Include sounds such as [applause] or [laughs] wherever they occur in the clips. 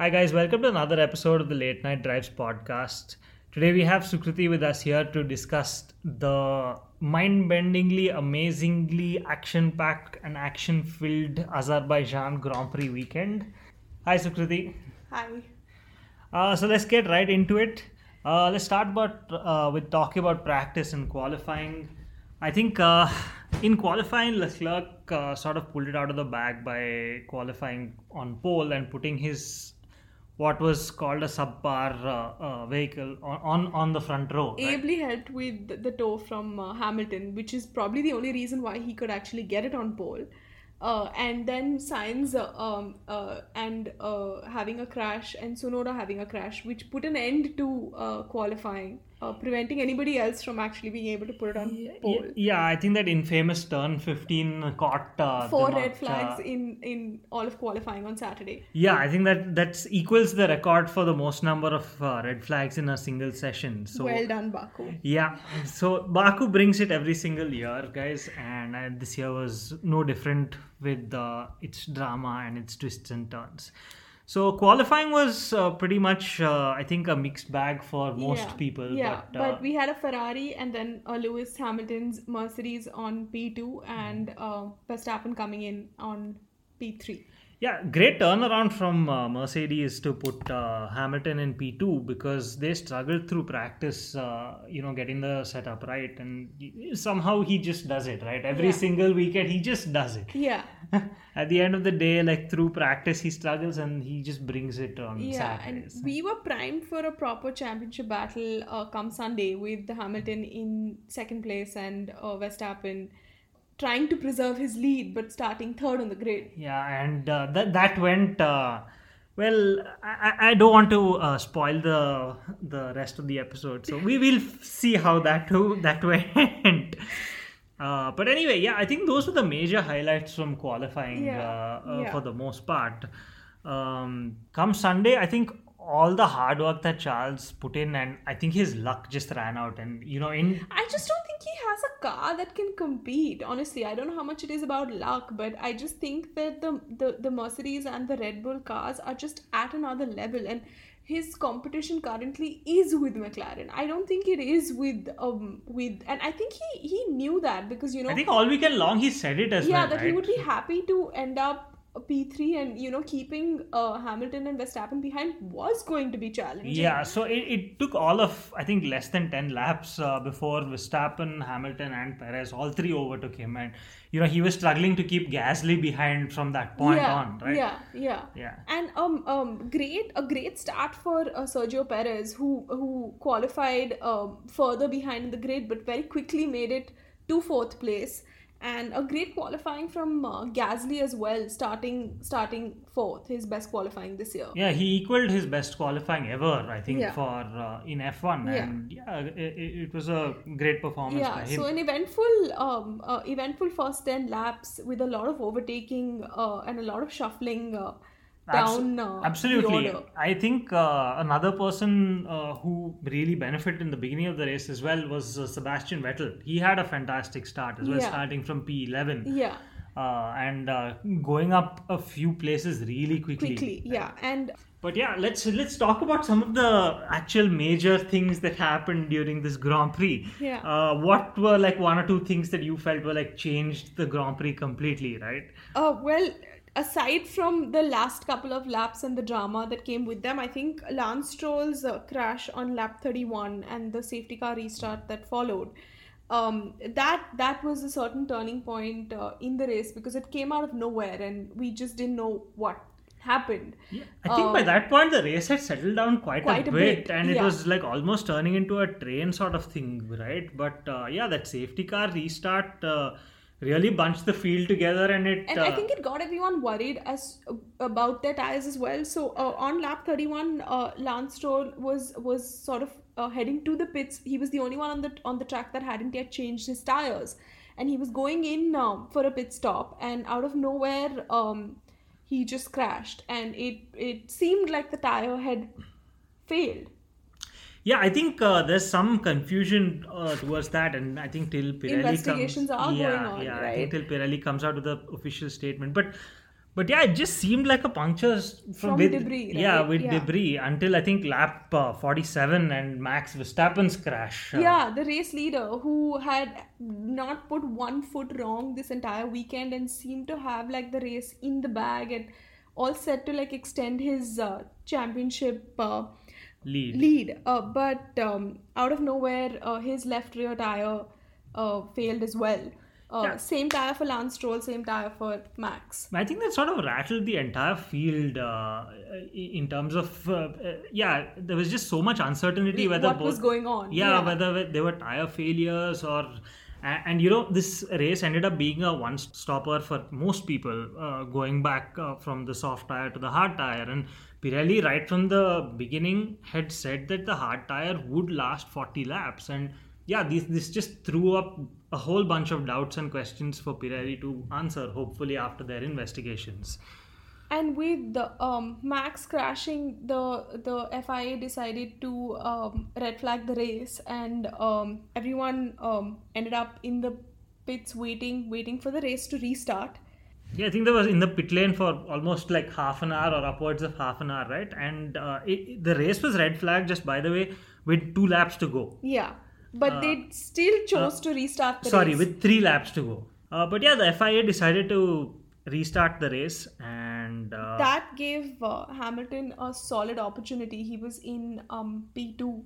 Hi, guys. Welcome to another episode of the Late Night Drives podcast. Today we have Sukriti with us here to discuss the mind bendingly, amazingly action packed and action filled Azerbaijan Grand Prix weekend. Hi, Sukriti. Hi. Uh, so let's get right into it. Uh, let's start about, uh, with talking about practice and qualifying. I think uh, in qualifying, Leclerc uh, sort of pulled it out of the bag by qualifying on pole and putting his what was called a subpar uh, uh, vehicle on, on on the front row. right? Ably helped with the tow from uh, Hamilton, which is probably the only reason why he could actually get it on pole. Uh, and then Sainz uh, um, uh, and having a crash and Tsunoda having a crash, which put an end to qualifying, uh, preventing anybody else from actually being able to put it on pole. Yeah, I think that infamous turn 15 caught uh, Four red flags uh, in, in all of qualifying on Saturday. Yeah, I think that that equals the record for the most number of uh, red flags in a single session. So well done, Baku. Yeah, so Baku brings it every single year, guys, and uh, this year was no different with uh, its drama and its twists and turns. So qualifying was uh, pretty much, uh, I think, a mixed bag for most yeah. people. Yeah, but, uh, we had a Ferrari and then a Lewis Hamilton's Mercedes on P2 and uh, Verstappen coming in on P3. Yeah, great turnaround from uh, Mercedes to put uh, Hamilton in P2 because they struggled through practice, uh, you know, getting the setup right. And somehow he just does it, right? Every Yeah. single weekend, he just does it. Yeah, [laughs] At the end of the day, like through practice, he struggles and he just brings it on yeah, and we were primed for a proper championship battle uh, come Sunday with the Hamilton in second place and uh, Verstappen trying to preserve his lead but starting third on the grid. Yeah, and uh, that that went. Uh, well, I, I- don't want to uh, spoil the the rest of the episode, so we will see how that [laughs] that went. [laughs] Uh, but anyway, yeah, I think those were the major highlights from qualifying Yeah, uh, uh, yeah. for the most part. Um, come Sunday, I think all the hard work that Charles put in, and I think his luck just ran out. And you know, in I just don't has a car that can compete. Honestly, I don't know how much it is about luck, but I just think that the the, the Mercedes and the Red Bull cars are just at another level and his competition currently is with McLaren. I don't think it is with um with and I think he he knew that because you know I think all weekend long he said it as yeah well. that he would be happy to end up P3 and you know keeping uh, Hamilton and Verstappen behind was going to be challenging. Yeah, so it, it took all of I think less than ten laps uh, before Verstappen, Hamilton, and Perez all three overtook him, and you know he was struggling to keep Gasly behind from that point yeah, on, right? Yeah, yeah. Yeah. And um um great a great start for uh, Sergio Perez who who qualified um, further behind in the grid but very quickly made it to fourth place and a great qualifying from uh, Gasly as well starting starting fourth his best qualifying this year. Yeah, he equaled his best qualifying ever, I think, Yeah. for uh, in F1, Yeah. and yeah, it, it was a great performance yeah by him. so an eventful um uh, eventful first 10 laps with a lot of overtaking uh, and a lot of shuffling uh, down uh, Absolutely. I think uh, another person uh, who really benefited in the beginning of the race as well was uh, Sebastian Vettel. He had a fantastic start as well, Yeah. starting from P11 yeah uh, and uh, going up a few places really quickly. quickly yeah and But yeah, let's let's talk about some of the actual major things that happened during this Grand Prix. Yeah. Uh, what were like one or two things that you felt were like changed the Grand Prix completely, right? Uh, well, aside from the last couple of laps and the drama that came with them, I think Lance Stroll's uh, crash on lap 31 and the safety car restart that followed. Um, that that was a certain turning point uh, in the race because it came out of nowhere and we just didn't know what happened. Yeah, I think by that point the race had settled down quite, Um, Quite a, a bit, bit, and it yeah. was like almost turning into a train sort of thing, right? But uh, yeah, that safety car restart uh, really bunched the field together, and it. and uh, I think it got everyone worried as about their tires as well. So uh, on lap 31, uh, Lance Stroll was was sort of uh, heading to the pits. He was the only one on the on the track that hadn't yet changed his tires, and he was going in um, for a pit stop. And out of nowhere, um, he just crashed, and it it seemed like the tire had failed. Yeah, I think uh, there's some confusion uh, towards that, and I think till Pirelli Investigations comes, are yeah, going on, yeah, I think till Pirelli comes out with the official statement, but But yeah, it just seemed like a puncture from, From with debris, Yeah, with Yeah. debris until I think lap uh, 47 and Max Verstappen's crash. uh, Yeah, the race leader who had not put one foot wrong this entire weekend and seemed to have like the race in the bag and all set to like extend his uh, championship uh, lead. lead. Uh, but um, out of nowhere, uh, his left rear tire uh, failed as well. Uh, Yeah. Same tire for Lance Stroll, same tire for Max. I think that sort of rattled the entire field uh, in terms of uh, yeah. There was just so much uncertainty whether what both, was going on, Yeah, yeah. whether there were tire failures or and, you know this race ended up being a one stopper for most people uh, going back uh, from the soft tire to the hard tire. And Pirelli right from the beginning had said that the hard tire would last 40 laps. And yeah this this just threw up a whole bunch of doubts and questions for Pirelli to answer hopefully after their investigations And with the um, Max crashing, the the FIA decided to um, red flag the race, and um, everyone um, ended up in the pits waiting, waiting for the race to restart. Yeah, I think there was in the pit lane for almost like half an hour or upwards of half an hour, right? And uh, it, the race was red flag, just by the way, with two laps to go. Yeah, but they still chose to restart the Uh, Sorry, race. with three laps to go. Uh, but yeah, the FIA decided to restart the race, and uh, that gave uh, Hamilton a solid opportunity. He was in um, P2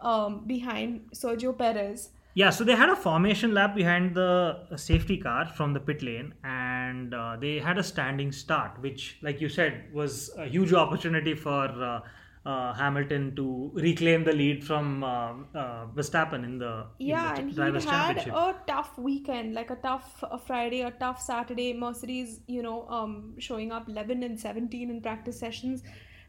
um, behind Sergio Perez. yeah, so they had a formation lap behind the safety car from the pit lane, and uh, they had a standing start, which, like you said, was a huge opportunity for. Uh, Hamilton to reclaim the lead from uh, uh, Verstappen in the, in Yeah, the and he had a tough weekend, like a tough Friday, a tough Saturday. Mercedes, you know, um, showing up 11 and 17 in practice sessions.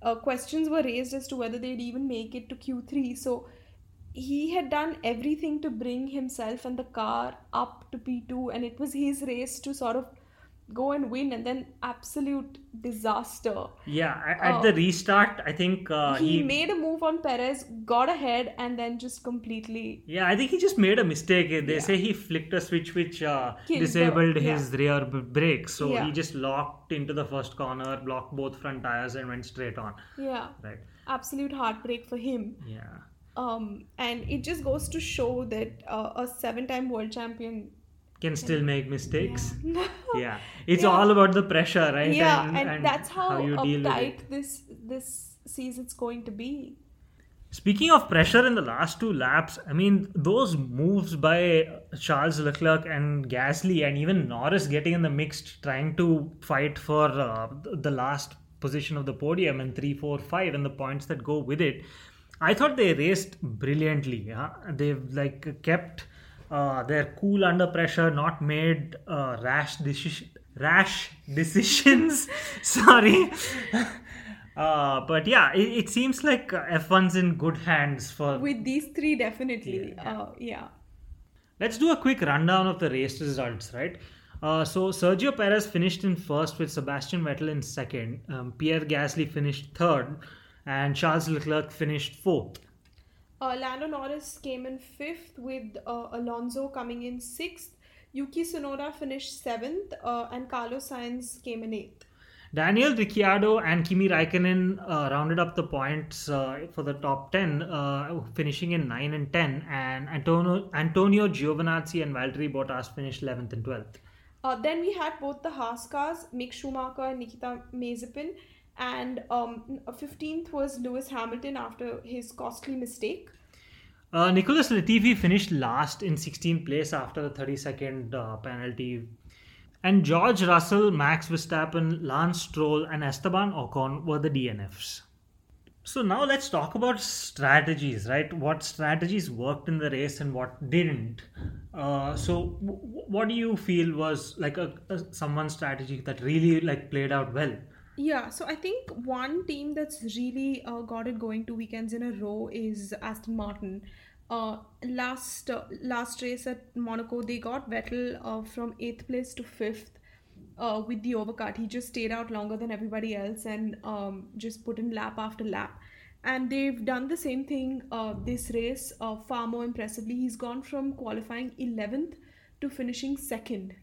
Uh, questions were raised as to whether they'd even make it to Q3. So he had done everything to bring himself and the car up to P2, and it was his race to sort of go and win, and then absolute disaster. Yeah, at Oh. the restart, I think uh, he, he, made a move on Perez, got ahead, and then just completely Yeah, I think he just made a mistake. They Yeah. say he flicked a switch which uh, Killed the- disabled yeah. his rear b- brakes, so Yeah. he just locked into the first corner, blocked both front tires, and went straight on. yeah. Right? absolute heartbreak for him. Yeah. Um, and it just goes to show that uh, a seven-time world champion. Can still make mistakes. Yeah, [laughs] Yeah, it's Yeah. all about the pressure, right? yeah, and, that's how, you deal with this this season's going to be. Speaking of pressure in the last two laps, I mean, those moves by Charles Leclerc and Gasly and even Norris getting in the mix, trying to fight for uh, the last position of the podium and three, four, five, and the points that go with it. I thought they raced brilliantly. Huh? They've like kept uh, their cool under pressure, not made uh, rash decision, rash decisions. [laughs] Sorry. [laughs] Uh, but yeah, it, it seems like uh, F1's in good hands for. With these three, definitely. Yeah. Uh, yeah. Let's do a quick rundown of the race results, right? Uh, so Sergio Perez finished in first with Sebastian Vettel in second. Um, Pierre Gasly finished third, and Charles Leclerc finished fourth. Uh, Lando Norris came in fifth, with uh, Alonso coming in sixth. Yuki Tsunoda finished seventh, uh, and Carlos Sainz came in eighth. Daniel Ricciardo and Kimi Raikkonen uh, rounded up the points uh, for the top 10, uh, finishing in 9 and 10, and Antonio, Antonio Giovinazzi and Valtteri Bottas finished 11th and 12th. Uh, then we had both the Haas cars, Mick Schumacher and Nikita Mazepin, and um, 15th was Lewis Hamilton after his costly mistake. Uh, Nicholas Latifi finished last in 16th place after the 30 second uh, penalty. And George Russell, Max Verstappen, Lance Stroll, and Esteban Ocon were the DNFs. So now let's talk about strategies, right? What strategies worked in the race and what didn't. Uh, so, w- what do you feel was like a, a someone's strategy that really like played out well? Yeah, so I think one team that's really uh, got it going two weekends in a row is Aston Martin. Uh, last uh, last race at Monaco, they got Vettel uh, from eighth place to fifth uh, with the overcut. He just stayed out longer than everybody else and um, just put in lap after lap. And they've done the same thing uh, this race far more impressively. He's gone from qualifying 11th to finishing second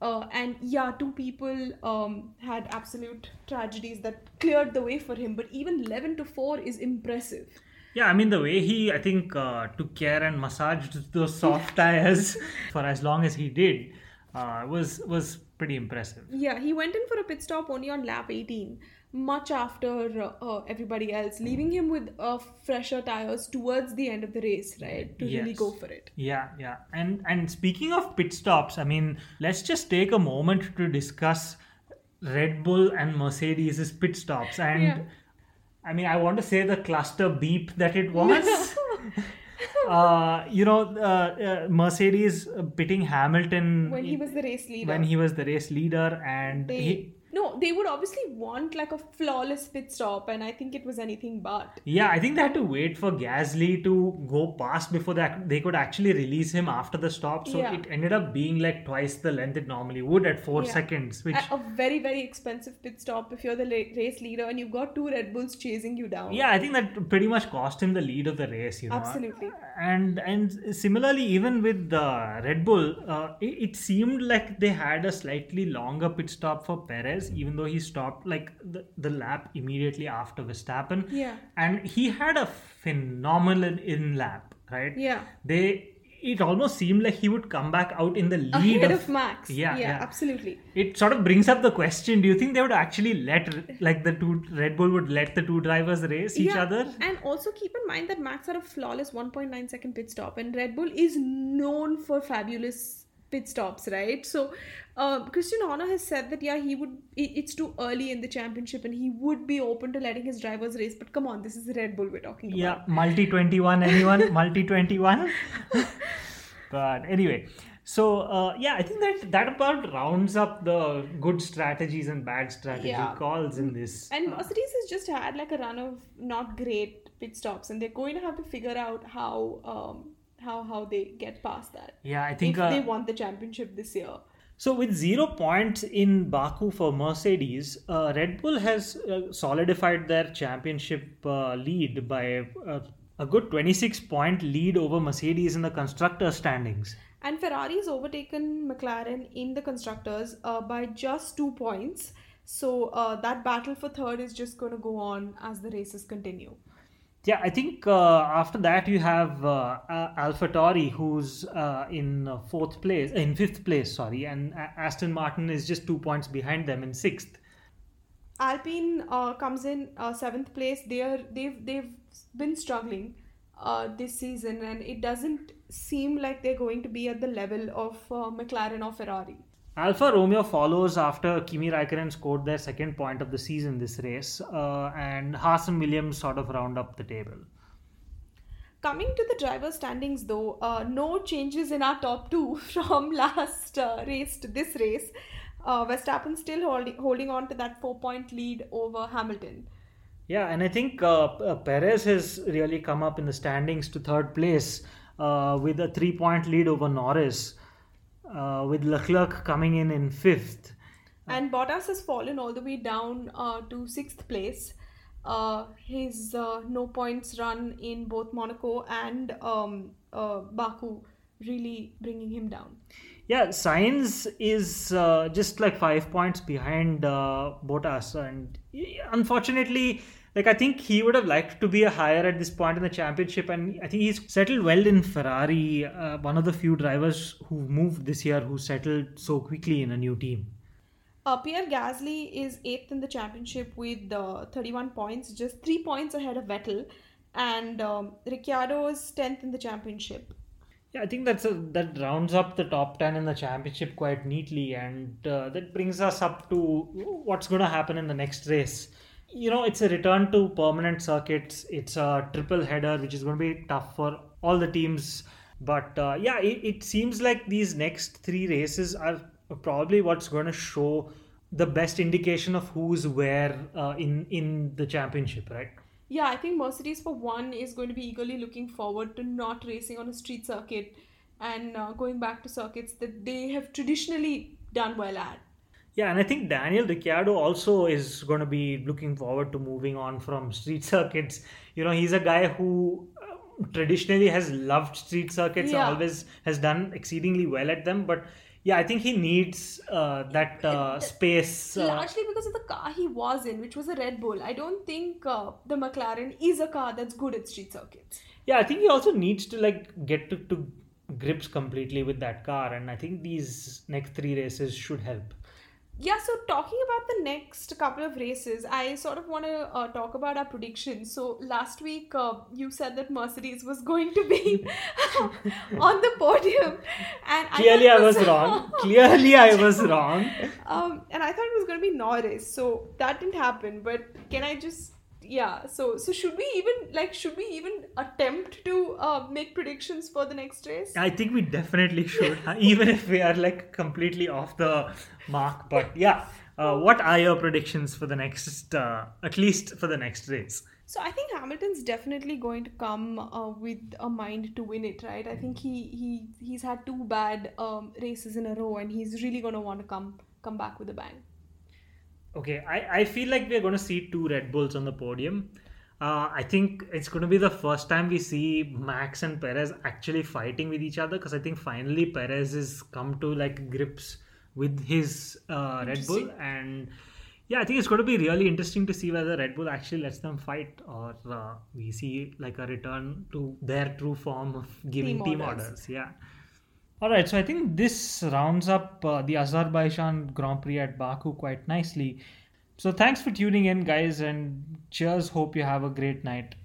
Uh, and yeah, two people um, had absolute tragedies that cleared the way for him. But even 11 to 4 is impressive. Yeah, I mean the way he, I think, uh, took care and massaged those soft tires [laughs] for as long as he did uh, was was pretty impressive. Yeah, he went in for a pit stop only on lap 18, much after uh, uh, everybody else, leaving him with uh, fresher tires towards the end of the race, right? To really go for it. Yeah, yeah. And and speaking of pit stops, I mean, let's just take a moment to discuss Red Bull and Mercedes' pit stops. And Yeah. I mean, I want to say the cluster beep that it [laughs] was. [laughs] uh, you know, uh, uh, Mercedes pitting Hamilton When he was the race leader. when he was the race leader, and they, he, no, they would obviously want like a flawless pit stop, and I think it was anything but. Yeah, I think they had to wait for Gasly to go past before that they could actually release him after the stop. So Yeah. it ended up being like twice the length it normally would at four Yeah. seconds, which A, a very, very expensive pit stop if you're the race leader and you've got two Red Bulls chasing you down. yeah, I think that pretty much cost him the lead of the race. You know, Absolutely. And and similarly, even with the Red Bull, uh, it, it seemed like they had a slightly longer pit stop for Perez, even though he stopped like the, the lap immediately after Verstappen. Yeah. and he had a phenomenal in lap, right? Yeah. They it almost seemed like he would come back out in the lead Ahead of, of Max. Yeah, yeah. absolutely. It sort of brings up the question: Do you think they would actually let like the two Red Bull would let the two drivers race each yeah. other? And also keep in mind that Max had a flawless 1.9 second pit stop, and Red Bull is known for fabulous pit stops, right? So, uh, Christian Horner has said that yeah, he would. It's too early in the championship, and he would be open to letting his drivers race. But come on, this is Red Bull we're talking about. Yeah, multi twenty one. Anyone [laughs] multi twenty one? But [laughs] anyway, so uh, yeah, I think that that about rounds up the good strategies and bad strategy Yeah. calls in this. And Mercedes has just had like a run of not great pit stops, and they're going to have to figure out how um, how how they get past that yeah, I think if uh, they want the championship this year. So, with zero points in Baku for Mercedes, uh, Red Bull has uh, solidified their championship uh, lead by uh, a good 26 point lead over Mercedes in the constructor standings. And Ferrari's overtaken McLaren in the constructors uh, by just two points. So uh, that battle for third is just going to go on as the races continue. Yeah, I think uh, after that you have uh, uh, AlphaTauri, who's uh, in uh, fourth place, in fifth place, sorry, and Aston Martin is just two points behind them in sixth. Alpine uh, comes in uh, seventh place. They are they've they've been struggling uh, this season, and it doesn't seem like they're going to be at the level of uh, McLaren or Ferrari. Alfa Romeo follows after Kimi Raikkonen scored their second point of the season this race, uh, and Haas and Williams sort of round up the table. Coming to the driver standings, though, uh, no changes in our top two [laughs] from last uh, race to this race. Uh, Verstappen still holding holding on to that four point lead over Hamilton. Yeah, and I think uh, uh, Perez has really come up in the standings to third place with a three point lead over Norris, uh, with Leclerc coming in in fifth. And Bottas has fallen all the way down uh, to sixth place. Uh, his uh, no points run in both Monaco and um, uh, Baku really bringing him down. Yeah, Sainz is uh, just like five points behind uh, Bottas, and unfortunately, like I think he would have liked to be a higher at this point in the championship, and I think he's settled well in Ferrari. Uh, one of the few drivers who moved this year who settled so quickly in a new team. Uh, Pierre Gasly is eighth in the championship with uh, 31 points, just three points ahead of Vettel, and um, Ricciardo is 10th in the championship. Yeah, I think that's a, that rounds up the top ten in the championship quite neatly, and uh, that brings us up to what's going to happen in the next race. You know, it's a return to permanent circuits. It's a triple header, which is going to be tough for all the teams. But uh, yeah, it, it seems like these next three races are probably what's going to show the best indication of who's where uh, in in the championship, right? Yeah, I think Mercedes, for one, is going to be eagerly looking forward to not racing on a street circuit and uh, going back to circuits that they have traditionally done well at. Yeah, and I think Daniel Ricciardo also is going to be looking forward to moving on from street circuits. You know, he's a guy who uh, traditionally has loved street circuits Yeah. and always has done exceedingly well at them, but Yeah, I think he needs uh, that uh, space. Uh, Largely because of the car he was in, which was a Red Bull. I don't think uh, the McLaren is a car that's good at street circuits. yeah, I think he also needs to like get to, to grips completely with that car, and I think these next three races should help. Yeah, so talking about the next couple of races, I sort of want to uh, talk about our predictions. So last week, uh, you said that Mercedes was going to be [laughs] on the podium, and Clearly, I, I was [laughs] wrong. Clearly, I was wrong. um, and I thought it was going to be Norris, so that didn't happen. But can I just, yeah? So so should we even like should we even attempt to uh, make predictions for the next race? I think we definitely should, [laughs] even if we are like completely off the mark. But yeah, uh, what are your predictions for the next, uh, at least for the next race? So I think Hamilton's definitely going to come uh, with a mind to win it, right? I think he he he's had two bad um, races in a row, and he's really going to want to come come back with a bang. Okay, I, I feel like we're going to see two Red Bulls on the podium. Uh, I think it's going to be the first time we see Max and Perez actually fighting with each other because I think finally Perez has come to like grips with his uh, Red Bull and yeah, I think it's going to be really interesting to see whether Red Bull actually lets them fight or uh, we see like a return to their true form of giving Team team, orders. orders. Yeah. All right, so I think this rounds up uh, the Azerbaijan Grand Prix at Baku quite nicely. So thanks for tuning in, guys, and cheers. Hope you have a great night.